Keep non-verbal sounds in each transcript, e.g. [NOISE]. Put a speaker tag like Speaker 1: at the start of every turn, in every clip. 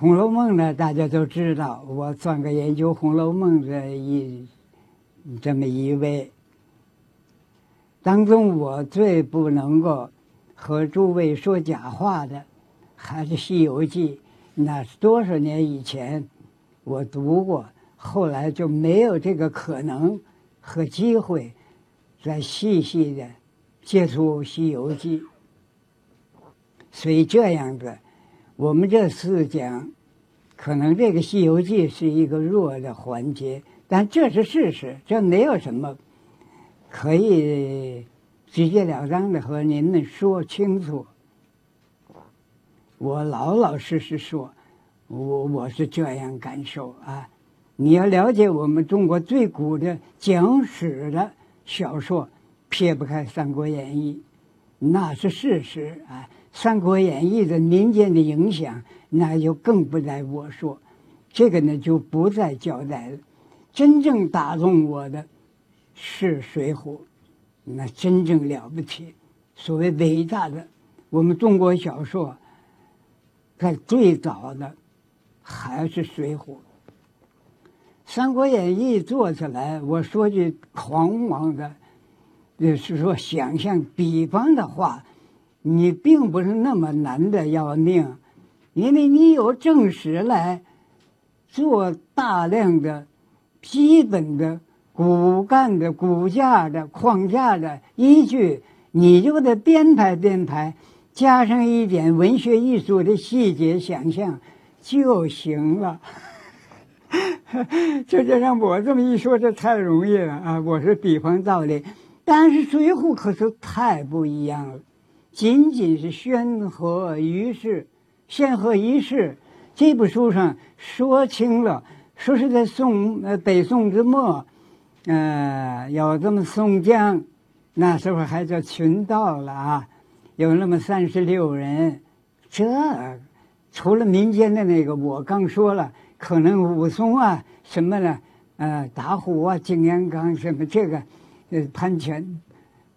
Speaker 1: 红楼梦》呢，大家都知道，我算个研究《红楼梦》的一这么一位。当中，我最不能够和诸位说假话的，还是《西游记》。那是多少年以前我读过，后来就没有这个可能和机会再细细的接触《西游记》。所以这样子，我们这次讲，可能这个《西游记》是一个弱的环节，但这是事实，这没有什么。可以直截了当的和您们说清楚。我老老实实说，我我是这样感受啊。你要了解我们中国最古的讲史的小说，撇不开《三国演义》，那是事实啊。《三国演义》的民间的影响，那就更不在我说。这个呢，就不再交代了。真正打动我的。是《水浒》，那真正了不起。所谓伟大的，我们中国小说，在最早的还是《水浒》。《三国演义》做起来，我说句狂妄的，就是说想象比方的话，你并不是那么难的要命，因为你有正史来做大量的基本的。骨干的骨架的框架的依据，你就得编排编排，加上一点文学艺术的细节想象就行了。[LAUGHS] 这就让我这么一说，这太容易了啊！我是比方道理，但是《水浒》可是太不一样了，仅仅是宣和于世，宣和一世这部书上说清了，说是在宋呃北宋之末。呃，有这么宋江，那时候还叫群盗了啊，有那么三十六人。这除了民间的那个，我刚说了，可能武松啊什么的，呃，打虎啊，景阳冈什么这个，呃，潘全、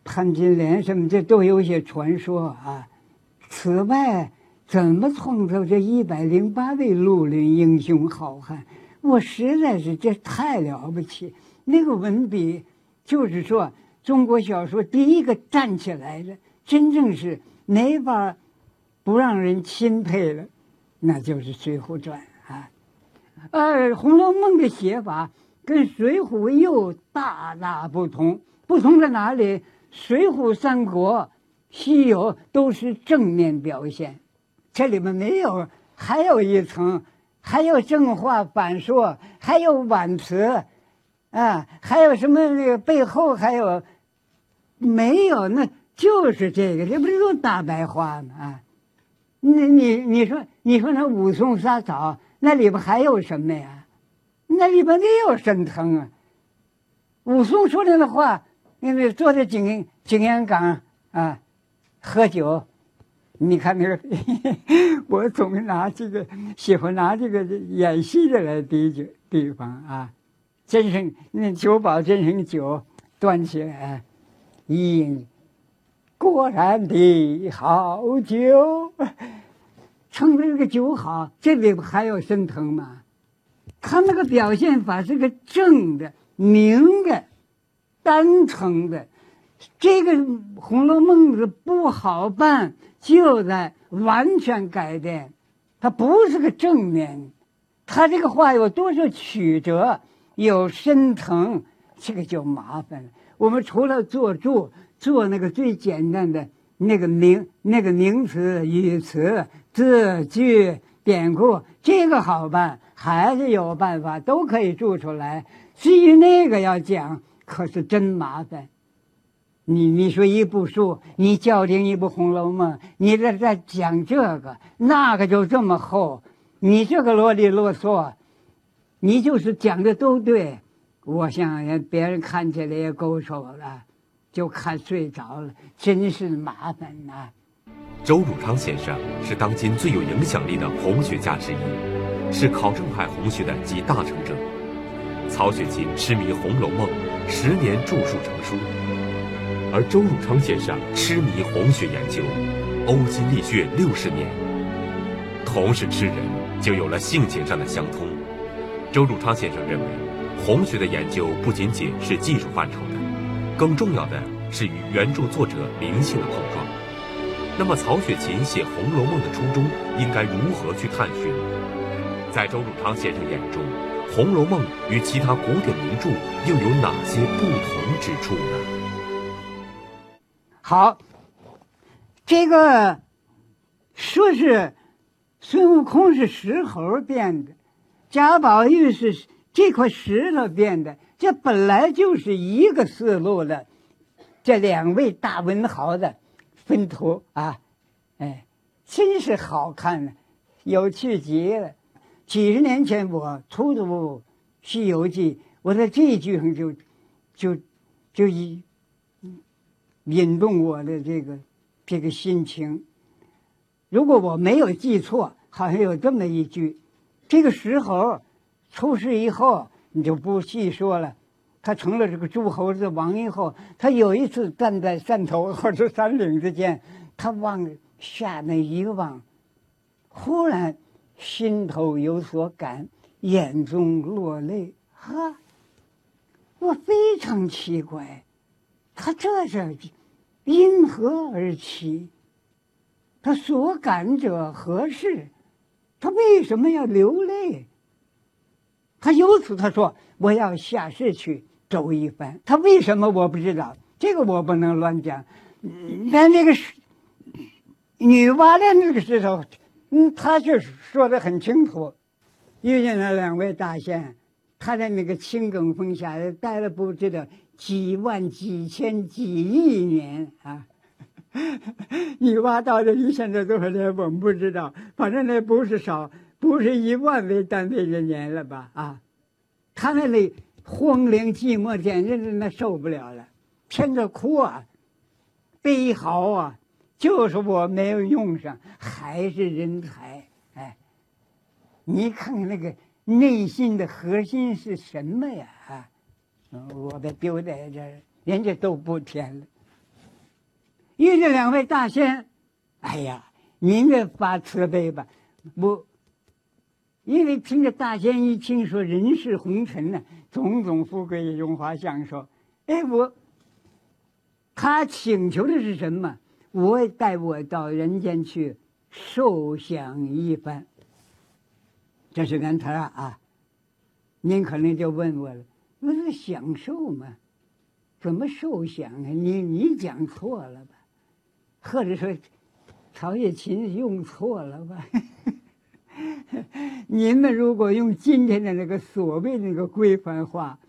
Speaker 1: 潘金莲什么，这都有些传说啊。此外，怎么创造这一百零八位绿林英雄好汉？我实在是这太了不起。那个文笔，就是说，中国小说第一个站起来的，真正是没法不让人钦佩了，那就是《水浒传》啊。呃，《红楼梦》的写法跟《水浒》又大大不同，不同在哪里？《水浒》《三国》《西游》都是正面表现，这里面没有，还有一层，还有正话反说，还有挽词。啊，还有什么那个背后还有没有？那就是这个，这不是都大白话吗？啊，你你你说你说那武松杀枣，那里边还有什么呀？那里边也有沈腾啊。武松说的那话，因为坐在景景阳冈啊，喝酒，你看那个，[LAUGHS] 我总拿这个喜欢拿这个演戏的来比举比方啊。真是那酒保真是酒端起来，一饮，果然的好酒，称这个酒好，这里还有升腾吗？他那个表现法是个正的、明的、单纯的，这个《红楼梦》是不好办，就在完全改变，它不是个正面，它这个话有多少曲折？有深层，这个就麻烦了。我们除了做注，做那个最简单的那个名、那个名词、语词、字句、典故，这个好办，还是有办法，都可以注出来。至于那个要讲，可是真麻烦。你你说一部书，你叫停一部《红楼梦》，你这在讲这个，那个就这么厚，你这个啰里啰嗦。你就是讲的都对，我想别人看起来也够手了，就看睡着了，真是麻烦呐。
Speaker 2: 周汝昌先生是当今最有影响力的红学家之一，是考证派红学的集大成者。曹雪芹痴迷《红楼梦》，十年著述成书；而周汝昌先生痴迷红学研究，呕心沥血六十年。同是痴人。就有了性情上的相通。周汝昌先生认为，红学的研究不仅仅是技术范畴的，更重要的是与原著作者灵性的碰撞。那么，曹雪芹写《红楼梦》的初衷应该如何去探寻？在周汝昌先生眼中，《红楼梦》与其他古典名著又有哪些不同之处呢？
Speaker 1: 好，这个说是孙悟空是石猴变的，贾宝玉是这块石头变的，这本来就是一个思路的。这两位大文豪的。分图啊，哎，真是好看，有趣极了。几十年前我初读《西游记》，我在这一句上就，就，就引引动我的这个这个心情。如果我没有记错，好像有这么一句：这个石猴出世以后，你就不细说了。他成了这个诸侯之王以后，他有一次站在山头或者山岭之间，他往下那一望，忽然心头有所感，眼中落泪。呵，我非常奇怪，他这是因何而起？他所感者何事？他为什么要流泪？他由此他说：“我要下世去。”走一番，他为什么我不知道？这个我不能乱讲。但那个女娲的那个石头，嗯，他就说的很清楚。遇见了两位大仙，他在那个青埂峰下待了不知道几万、几千、几亿年啊。[LAUGHS] 女娲到这里现在多少年我们不知道，反正那不是少，不是以万为单位的年了吧？啊，他那里。荒凉寂寞，简直是那受不了了，天着哭啊，悲嚎啊！就是我没有用上，还是人才。哎，你看看那个内心的核心是什么呀？啊，我被丢在这，人家都不填了。遇见两位大仙，哎呀，您这发慈悲吧，不。因为听着大仙一听说人世红尘呢，种种富贵荣华享受，哎，我他请求的是什么？我带我到人间去受享一番。这是俺他啊，您可能就问我了，那是享受嘛，怎么受享啊？你你讲错了吧？或者说曹雪芹用错了吧？[LAUGHS] 您们如果用今天的那个所谓那个规范化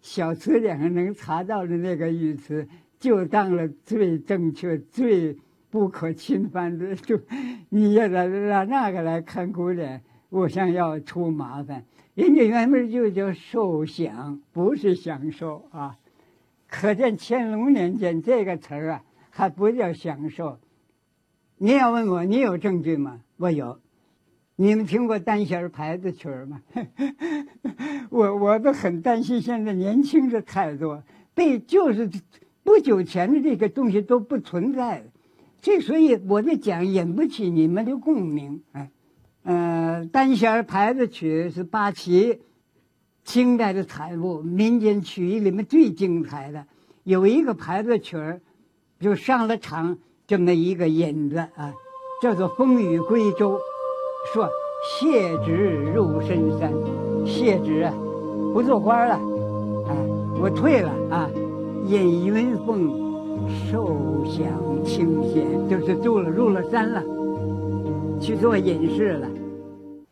Speaker 1: 小词典上能查到的那个语词，就当了最正确、最不可侵犯的，就你要让让那个来看古典，我想要出麻烦。人家原本就叫受享，不是享受啊。可见乾隆年间这个词儿啊，还不叫享受。你要问我，你有证据吗？[LAUGHS] 我有。你们听过单弦牌子曲儿吗？[LAUGHS] 我我都很担心，现在年轻的太多，被就是不久前的这个东西都不存在了。这所以我的讲引不起你们的共鸣。哎，呃，单弦牌的曲是八旗清代的产物，民间曲艺里面最精彩的。有一个牌子曲儿，就上了场这么一个引子啊，叫做《风雨归舟》。说谢职入深山，谢职啊，不做官了，啊，我退了啊，引云凤受享清闲，就是入了入了山了，去做隐士了。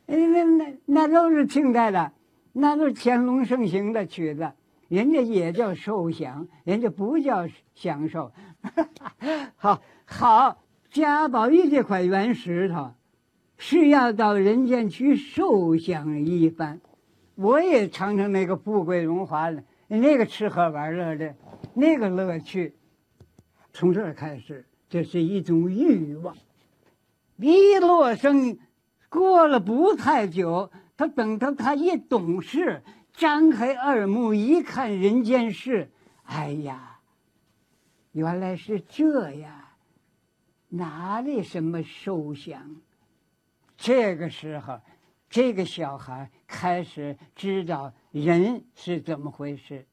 Speaker 1: 哎，那那那都是清代的，那都是乾隆盛行的曲子，人家也叫受享，人家不叫享受。好 [LAUGHS] 好，贾宝玉这块原石头。是要到人间去受享一番，我也尝尝那个富贵荣华的，那个吃喝玩乐的，那个乐趣。从这儿开始，这是一种欲望。一落生过了不太久，他等到他一懂事，张开二目一看人间事，哎呀，原来是这样，哪里什么受享？这个时候，这个小孩开始知道人是怎么回事，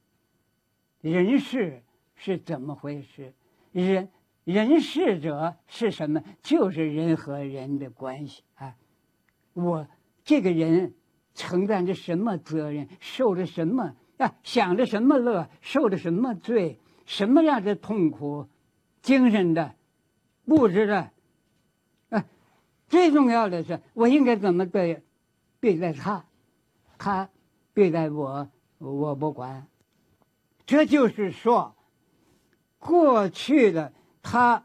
Speaker 1: 人事是怎么回事，人人事者是什么？就是人和人的关系啊！我这个人承担着什么责任，受着什么啊？享着什么乐，受着什么罪？什么样的痛苦？精神的、物质的，啊，最重要的是我应该怎么对对待他，他对待我，我不管。这就是说，过去的他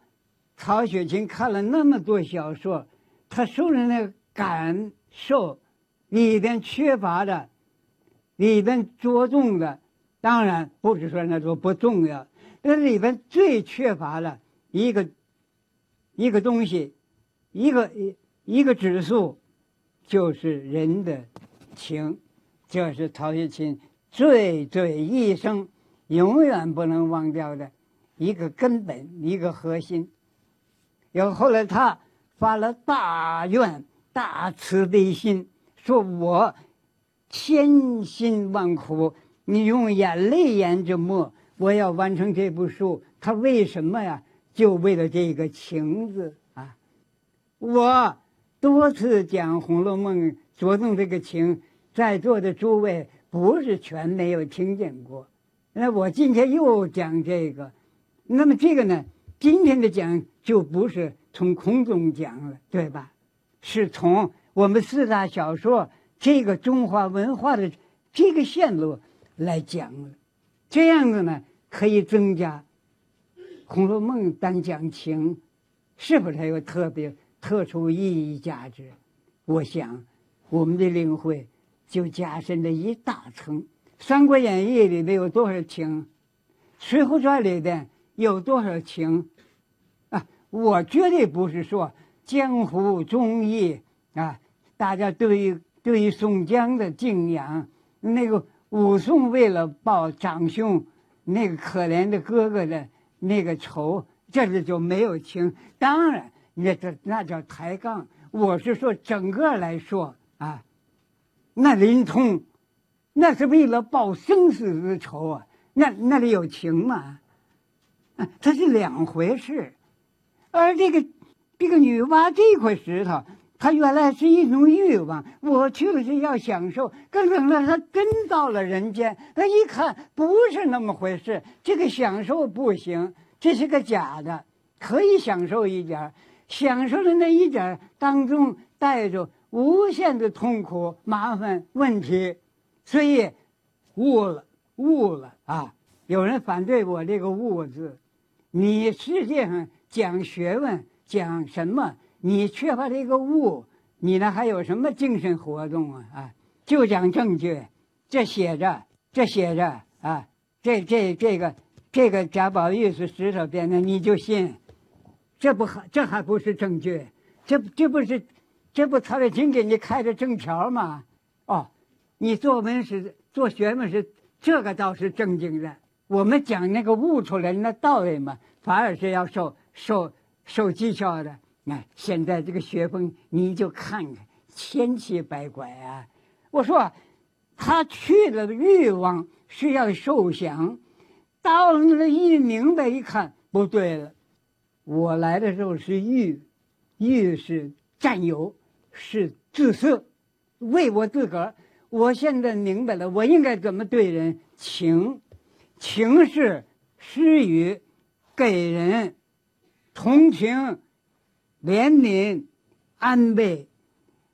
Speaker 1: 曹雪芹看了那么多小说，他受的那个感受里边缺乏的，里边着重的，当然不是说那都不重要。那里边最缺乏的一个一个东西，一个一一个指数，就是人的情，这是曹雪芹最最一生永远不能忘掉的一个根本，一个核心。有后来他发了大愿、大慈悲心，说我千辛万苦，你用眼泪研着墨。我要完成这部书，他为什么呀？就为了这个情字啊！我多次讲《红楼梦》，着重这个情，在座的诸位不是全没有听见过。那我今天又讲这个，那么这个呢？今天的讲就不是从空中讲了，对吧？是从我们四大小说这个中华文化的这个线路来讲了。这样子呢，可以增加《红楼梦》单讲情，是不是还有特别特殊意义价值？我想，我们的领会就加深了一大层。《三国演义》里面有多少情？《水浒传》里边有多少情？啊，我绝对不是说江湖忠义啊，大家对于对于宋江的敬仰那个。武松为了报长兄那个可怜的哥哥的那个仇，这里就没有情。当然，那这那叫抬杠。我是说整个来说啊，那林冲那是为了报生死之仇啊，那那里有情吗？啊，它是两回事。而这个这个女娲这块石头。它原来是一种欲望，我去了是要享受，更等到他真到了人间，他一看不是那么回事，这个享受不行，这是个假的，可以享受一点享受的那一点当中带着无限的痛苦、麻烦、问题，所以悟了，悟了啊！有人反对我这个“悟”字，你世界上讲学问，讲什么？你缺乏这个悟，你呢还有什么精神活动啊？啊，就讲证据，这写着，这写着啊，这这这个这个贾宝玉是石头编的，你就信？这不还这还不是证据？这这不是这不曹雪芹给你开的正条吗？你作文是做学问是这个倒是正经的，我们讲那个悟出来那道理嘛，反而是要受受受技巧的。那现在这个学风，你就看看千奇百怪啊！我说，他去了欲望是要受享，到了那一明白一看不对了，我来的时候是欲，欲是占有，是自私，为我自个儿。我现在明白了，我应该怎么对人？情，情是施予，给人同情。怜悯、安慰，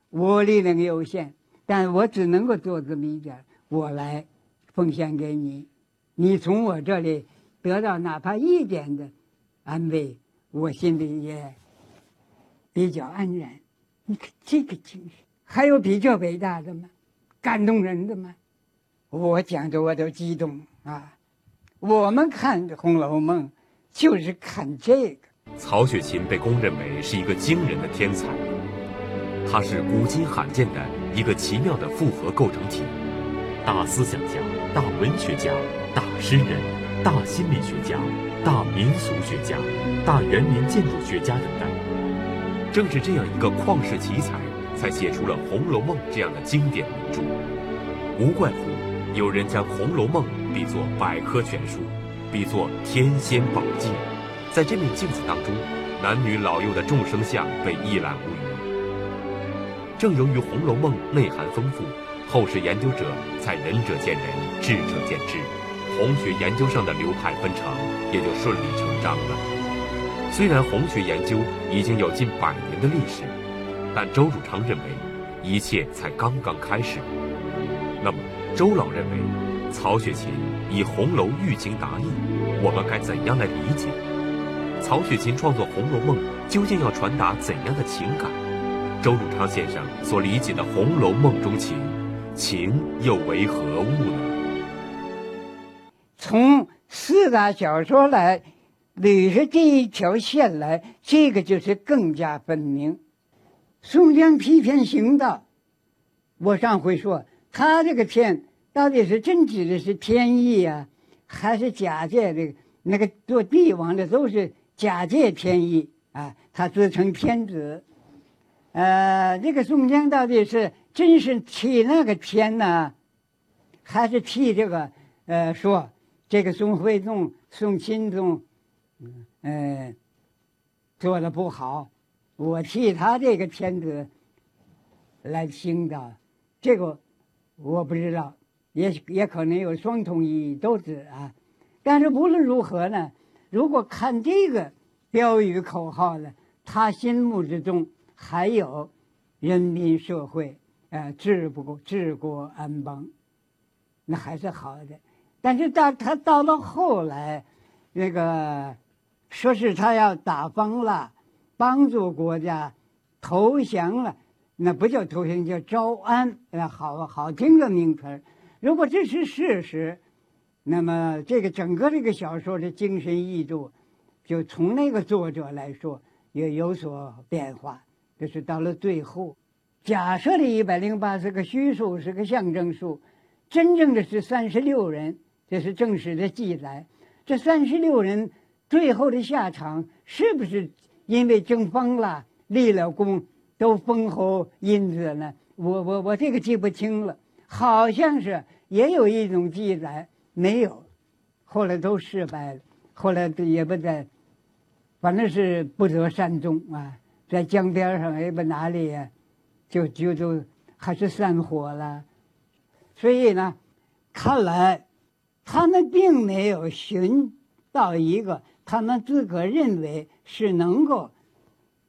Speaker 1: 我力量有限，但我只能够做这么一点我来奉献给你，你从我这里得到哪怕一点的安慰，我心里也比较安然。你看这个精神，还有比较伟大的吗？感动人的吗？我讲的我都激动啊！我们看《红楼梦》，就是看这个。
Speaker 2: 曹雪芹被公认为是一个惊人的天才，他是古今罕见的一个奇妙的复合构成体，大思想家、大文学家、大诗人、大心理学家、大民俗学家、大园林建筑学家等等。正是这样一个旷世奇才，才写出了《红楼梦》这样的经典名著。无怪乎有人将《红楼梦》比作百科全书，比作天仙宝镜。在这面镜子当中，男女老幼的众生相被一览无余。正由于《红楼梦》内涵丰富，后世研究者才仁者见仁，智者见智，红学研究上的流派分成也就顺理成章了。虽然红学研究已经有近百年的历史，但周汝昌认为一切才刚刚开始。那么，周老认为曹雪芹以红楼寓情达意，我们该怎样来理解？曹雪芹创作《红楼梦》究竟要传达怎样的情感？周汝昌先生所理解的《红楼梦》中情，情又为何物呢？
Speaker 1: 从四大小说来捋着这一条线来，这个就是更加分明。宋江批评行道，我上回说他这个骗到底是真指的是天意啊，还是假借这个那个做帝王的都是？假借天意啊，他自称天子。呃，这个宋江到底是真是替那个天呢，还是替这个呃说这个宋徽宗、宋钦宗，嗯，做的不好，我替他这个天子来行的，这个我不知道，也也可能有双重意义，都是啊。但是无论如何呢？如果看这个标语口号呢，他心目之中还有人民社会，呃，治国治国安邦，那还是好的。但是到他到了后来，那个说是他要打崩了，帮助国家投降了，那不叫投降，叫招安，呃，好好听的名词。如果这是事实。那么，这个整个这个小说的精神意度，就从那个作者来说也有所变化。就是到了最后，假设的一百零八是个虚数，是个象征数，真正的是三十六人，这是正史的记载。这三十六人最后的下场，是不是因为争疯了、立了功，都封侯因子呢？我我我这个记不清了，好像是也有一种记载。没有，后来都失败了。后来也不在，反正是不得善终啊，在江边上也不哪里呀，就就就还是散伙了。所以呢，看来他们并没有寻到一个他们自个认为是能够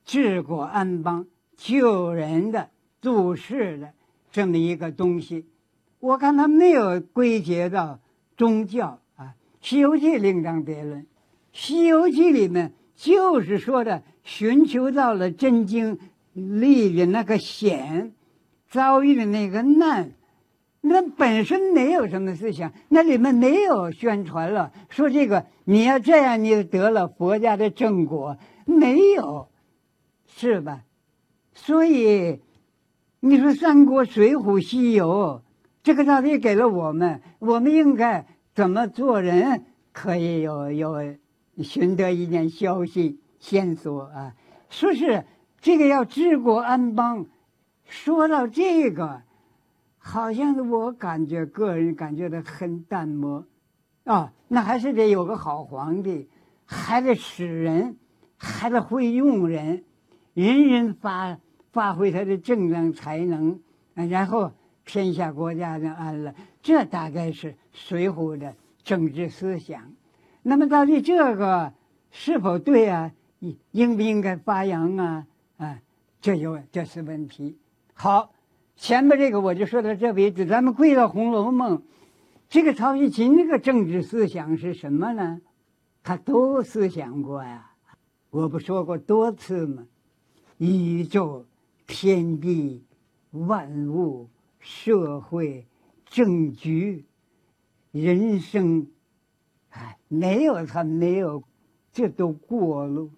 Speaker 1: 治国安邦、救人的、度世的这么一个东西。我看他没有归结到。宗教啊，《西游记》另当别论，《西游记》里面就是说的寻求到了真经，历的那个险，遭遇的那个难，那本身没有什么思想，那里面没有宣传了，说这个你要这样，你就得了佛家的正果，没有，是吧？所以你说《三国》《水浒》《西游》。这个到底给了我们，我们应该怎么做人？可以有有寻得一点消息线索啊？说是这个要治国安邦，说到这个，好像是我感觉个人感觉到很淡漠啊。那还是得有个好皇帝，还得使人，还得会用人，人人发发挥他的正当才能，然后。天下国家的安乐，这大概是《水浒》的政治思想。那么，到底这个是否对啊？应不应该发扬啊？啊，这有这是问题。好，前面这个我就说到这为止。咱们归到《红楼梦》，这个曹雪芹那个政治思想是什么呢？他都思想过呀。我不说过多次吗？宇宙、天地、万物。社会、政局、人生，哎，没有他没有，这都过路。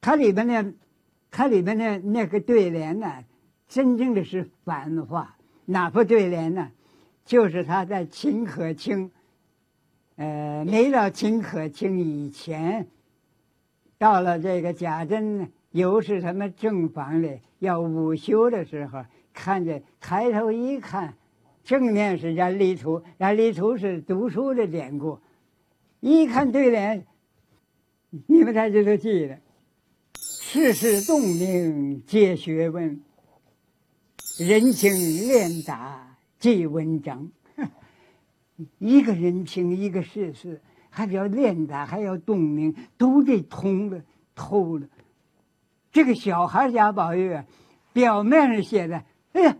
Speaker 1: 它里边呢，它里边的那个对联呢，真正的是反话。哪副对联呢？就是他在秦可卿，呃，没到秦可卿以前，到了这个贾珍尤氏他们正房里要午休的时候，看着抬头一看，正面是燃力图，燃力图是读书的典故，一看对联，你们在这都记得：世事洞明皆学问，人情练达即文章。[LAUGHS] 一个人情，一个世事，还要练达，还要洞明，都得通了透了。这个小孩贾宝玉，表面上写的，哎呀，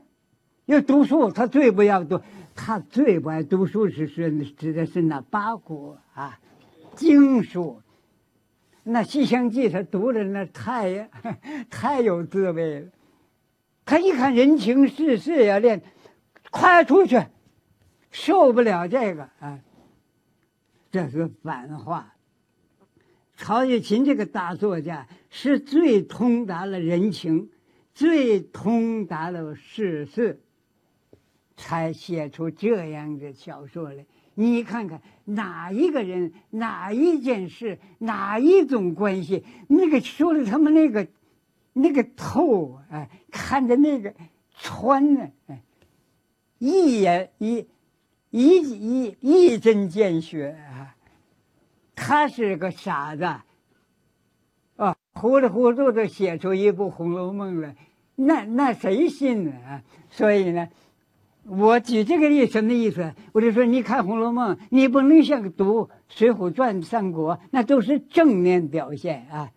Speaker 1: 要读书，他最不要读，他最不爱读书是是指的是那八股啊，经书。那《西厢记》他读的那太 [LAUGHS] 太有滋味了。他一看人情世事要练，快出去。受不了这个啊！这是反话。曹雪芹这个大作家是最通达了人情，最通达了世事，才写出这样的小说来。你看看哪一个人、哪一件事、哪一种关系，那个说的他们那个那个透啊，看着那个穿呢，哎，一眼一。一一一针见血啊！他是个傻子，啊，糊里糊涂的写出一部《红楼梦》来，那那谁信呢？啊？所以呢，我举这个例什么意思？我就说，你看《红楼梦》，你不能像读《水浒传》《三国》，那都是正面表现啊。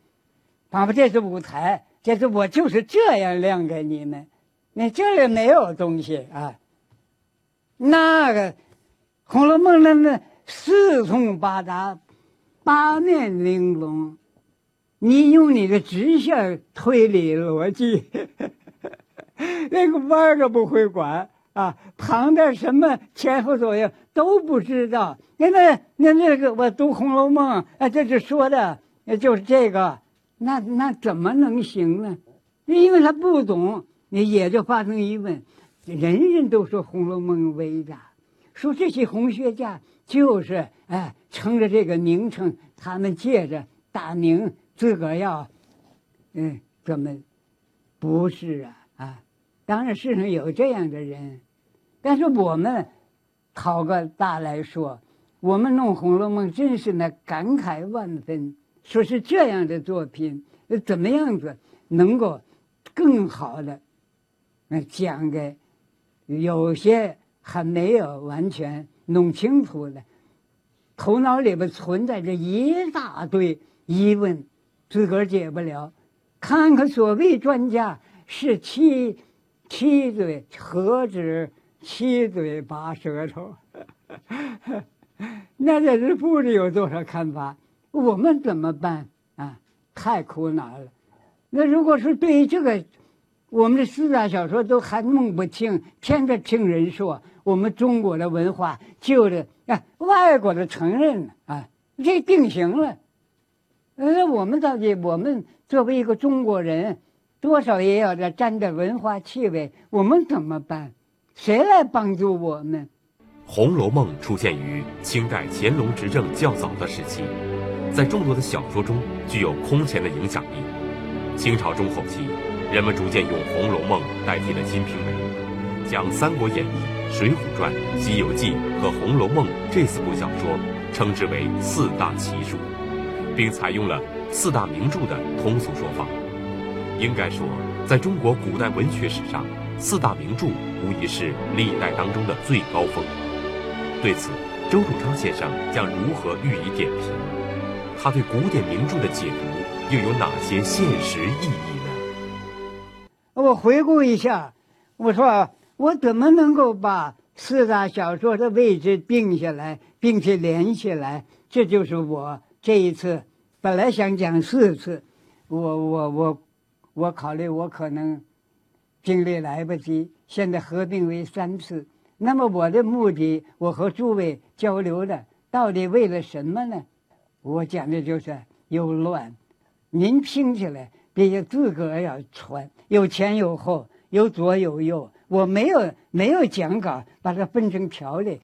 Speaker 1: 爸爸，这是舞台，这是我就是这样亮给你们，你这里没有东西啊，那个。《红楼梦》那那四通八达，八面玲珑，你用你的直线推理逻辑，那个弯都不会管啊，旁边什么前后左右都不知道。那那那那个我读《红楼梦》，啊，这是说的就是这个，那那怎么能行呢？因为他不懂，你也就发生疑问。人人都说《红楼梦》伟大。说这些红学家就是哎，撑着这个名称，他们借着大名，自个儿要，嗯，怎么？不是啊啊！当然世上有这样的人，但是我们讨个大来说，我们弄《红楼梦》真是那感慨万分。说是这样的作品，怎么样子能够更好的那讲给有些。还没有完全弄清楚的，头脑里边存在着一大堆疑问，自个儿解不了。看看所谓专家是七七嘴，何止七嘴八舌头？[LAUGHS] 那在这不知有多少看法，我们怎么办啊？太苦恼了。那如果是对于这个，我们的四大小说都还弄不清，天着听人说。我们中国的文化就是啊，外国的承认了啊，这定型了。那我们到底，我们作为一个中国人，多少也要沾点文化气味。我们怎么办？谁来帮助我们？
Speaker 2: 《红楼梦》出现于清代乾隆执政较早的时期，在众多的小说中具有空前的影响力。清朝中后期，人们逐渐用《红楼梦》代替了《金瓶梅》，将《三国演义》。《水浒传》《西游记》和《红楼梦》这四部小说称之为四大奇书，并采用了四大名著的通俗说法。应该说，在中国古代文学史上，四大名著无疑是历代当中的最高峰。对此，周汝昌先生将如何予以点评？他对古典名著的解读又有哪些现实意义呢？
Speaker 1: 我回顾一下，我说。我怎么能够把四大小说的位置定下来，并且连起来？这就是我这一次本来想讲四次，我我我我考虑我可能精力来不及，现在合并为三次。那么我的目的，我和诸位交流的，到底为了什么呢？我讲的就是有乱，您听起来别自个儿要传，有前有后，有左有右。我没有没有讲稿，把它分成条例，